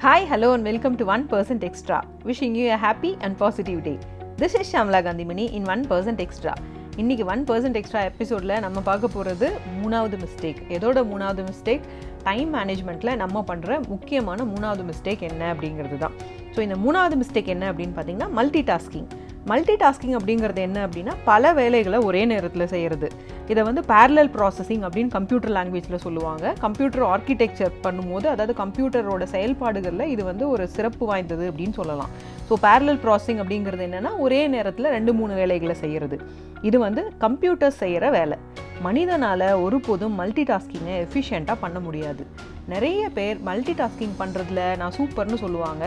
Hi, hello, and welcome to 1% Extra. Wishing you a happy and positive day. This is Shamla Kanthimani in one percent extra இன்றைக்கி one percent extra எபிசோடில் நம்ம பார்க்க போகிறது மூணாவது mistake எதோட மூணாவது mistake time மேனேஜ்மெண்ட்டில் நம்ம பண்ணுற முக்கியமான மூணாவது மிஸ்டேக் என்ன அப்படிங்கிறது தான் ஸோ இந்த மூணாவது மிஸ்டேக் என்ன அப்படின்னு பார்த்தீங்கன்னா மல்டி டாஸ்கிங் மல்டி டாஸ்கிங் அப்படிங்கிறது என்ன அப்படின்னா பல வேலைகளை ஒரே நேரத்தில் செய்கிறது இதை வந்து பேரலல் ப்ராசஸிங் அப்படின்னு கம்ப்யூட்டர் லாங்குவேஜில் சொல்லுவாங்க. கம்ப்யூட்டர் ஆர்கிடெக்சர் பண்ணும்போது அதாவது கம்ப்யூட்டரோட செயல்பாடுகளில் இது வந்து ஒரு சிறப்பு வாய்ந்தது அப்படின்னு சொல்லலாம். ஸோ பேரலல் ப்ராசஸிங் அப்படிங்கிறது என்னென்னா ஒரே நேரத்தில் ரெண்டு மூணு வேலைகளை செய்கிறது இது வந்து கம்ப்யூட்டர் செய்கிற வேலை. மனிதனால் ஒருபோதும் மல்டி டாஸ்கிங்கை எஃபிஷியண்ட்டாக பண்ண முடியாது. நிறைய பேர் மல்டி டாஸ்கிங் பண்ணுறதுல நான் சூப்பர்னு சொல்லுவாங்க.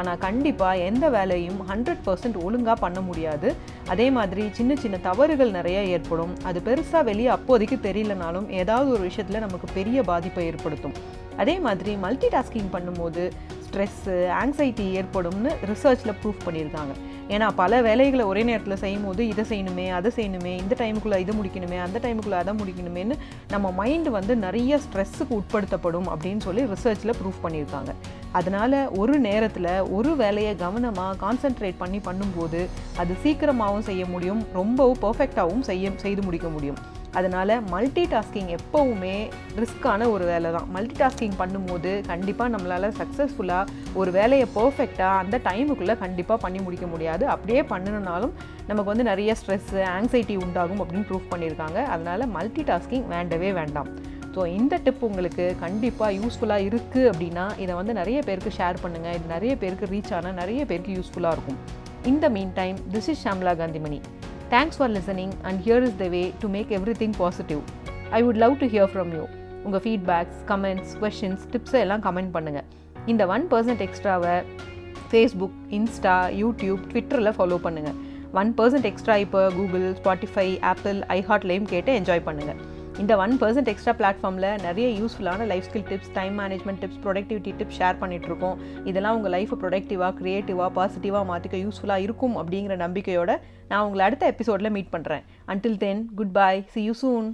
ஆனால் கண்டிப்பாக எந்த வேலையும் ஹண்ட்ரட் பர்சன்ட் ஒழுங்காக பண்ண முடியாது. அதே மாதிரி சின்ன சின்ன தவறுகள் நிறைய ஏற்படும். அது பெருசாக வெளியே அப்போதைக்கு தெரியலனாலும் ஏதாவது ஒரு விஷயத்தில் நமக்கு பெரிய பாதிப்பை ஏற்படுத்தும். அதே மாதிரி மல்டி டாஸ்கிங் பண்ணும்போது ஸ்ட்ரெஸ்ஸு ஆங்ஸைட்டி ஏற்படும்னு ரிசர்ச்சில் ப்ரூஃப் பண்ணியிருக்காங்க. ஏன்னா பல வேலைகளை ஒரே நேரத்தில் செய்யும் போது இதை செய்யணுமே அதை செய்யணுமே இந்த டைமுக்குள்ளே இது முடிக்கணுமே அந்த டைமுக்குள்ளே அதை முடிக்கணுமேனு நம்ம மைண்டு வந்து நிறைய ஸ்ட்ரெஸ்ஸுக்கு உட்படுத்தப்படும் அப்படின்னு சொல்லி ரிசர்ச்சில் ப்ரூஃப் பண்ணியிருக்காங்க. அதனால் ஒரு நேரத்தில் ஒரு வேலையை கவனமாக கான்சென்ட்ரேட் பண்ணி பண்ணும்போது அது சீக்கிரமாகவும் செய்ய முடியும் ரொம்பவும் பர்ஃபெக்டாகவும் செய்ய செய்து முடிக்க முடியும். அதனால் மல்டி டாஸ்கிங் எப்போவுமே ரிஸ்க்கான ஒரு வேலை தான் மல்டி டாஸ்கிங் பண்ணும்போது கண்டிப்பாக நம்மளால் சக்ஸஸ்ஃபுல்லாக ஒரு வேலையை பர்ஃபெக்டாக அந்த டைமுக்குள்ளே கண்டிப்பாக பண்ணி முடிக்க முடியாது. அப்படியே பண்ணணுனாலும் நமக்கு வந்து நிறைய ஸ்ட்ரெஸ்ஸு ஆங்ஸைட்டி உண்டாகும் அப்படின்னு ப்ரூவ் பண்ணியிருக்காங்க. அதனால் மல்டி டாஸ்கிங் வேண்டவே வேண்டாம். ஸோ இந்த டிப் உங்களுக்கு கண்டிப்பாக யூஸ்ஃபுல்லாக இருக்குது அப்படின்னா இதை வந்து நிறைய பேருக்கு ஷேர் பண்ணுங்கள் இது நிறைய பேருக்கு ரீச் ஆனால் நிறைய பேருக்கு யூஸ்ஃபுல்லாக இருக்கும். இந்த meantime this is Shamla Kanthimani thanks for listening and here is the way to make everything positive I would love to hear from you உங்கள் ஃபீட்பேக்ஸ் கமெண்ட்ஸ் கொஷின்ஸ் டிப்ஸை எல்லாம் கமெண்ட் பண்ணுங்கள் இந்த ஒன் பர்சன்ட் எக்ஸ்ட்ராவை ஃபேஸ்புக் இன்ஸ்டா யூடியூப் ட்விட்டரில் follow பண்ணுங்கள் one percent extra இப்போ Google Spotify Apple ஐஹாட்லேயும் கேட்டு என்ஜாய் பண்ணுங்கள் இந்த ஒன் பர்சன்ட் எக்ஸ்ட்ரா பிளாட்ஃபார்மில் நிறைய யூஸ்ஃபுல்லான life skill tips time management tips productivity tips share பண்ணிகிட்ருக்கோம் இதெல்லாம் உங்கள் லைஃப்பை ப்ரொடக்டிவாக க்ரியேட்டிவாக பாசிட்டிவாக மாற்றிக்க யூஸ்ஃபுல்லாக இருக்கும் அப்படிங்கிற நம்பிக்கையோட நான் உங்களை அடுத்த எபிசோடில் மீட் பண்ணுறேன் until then good bye see you soon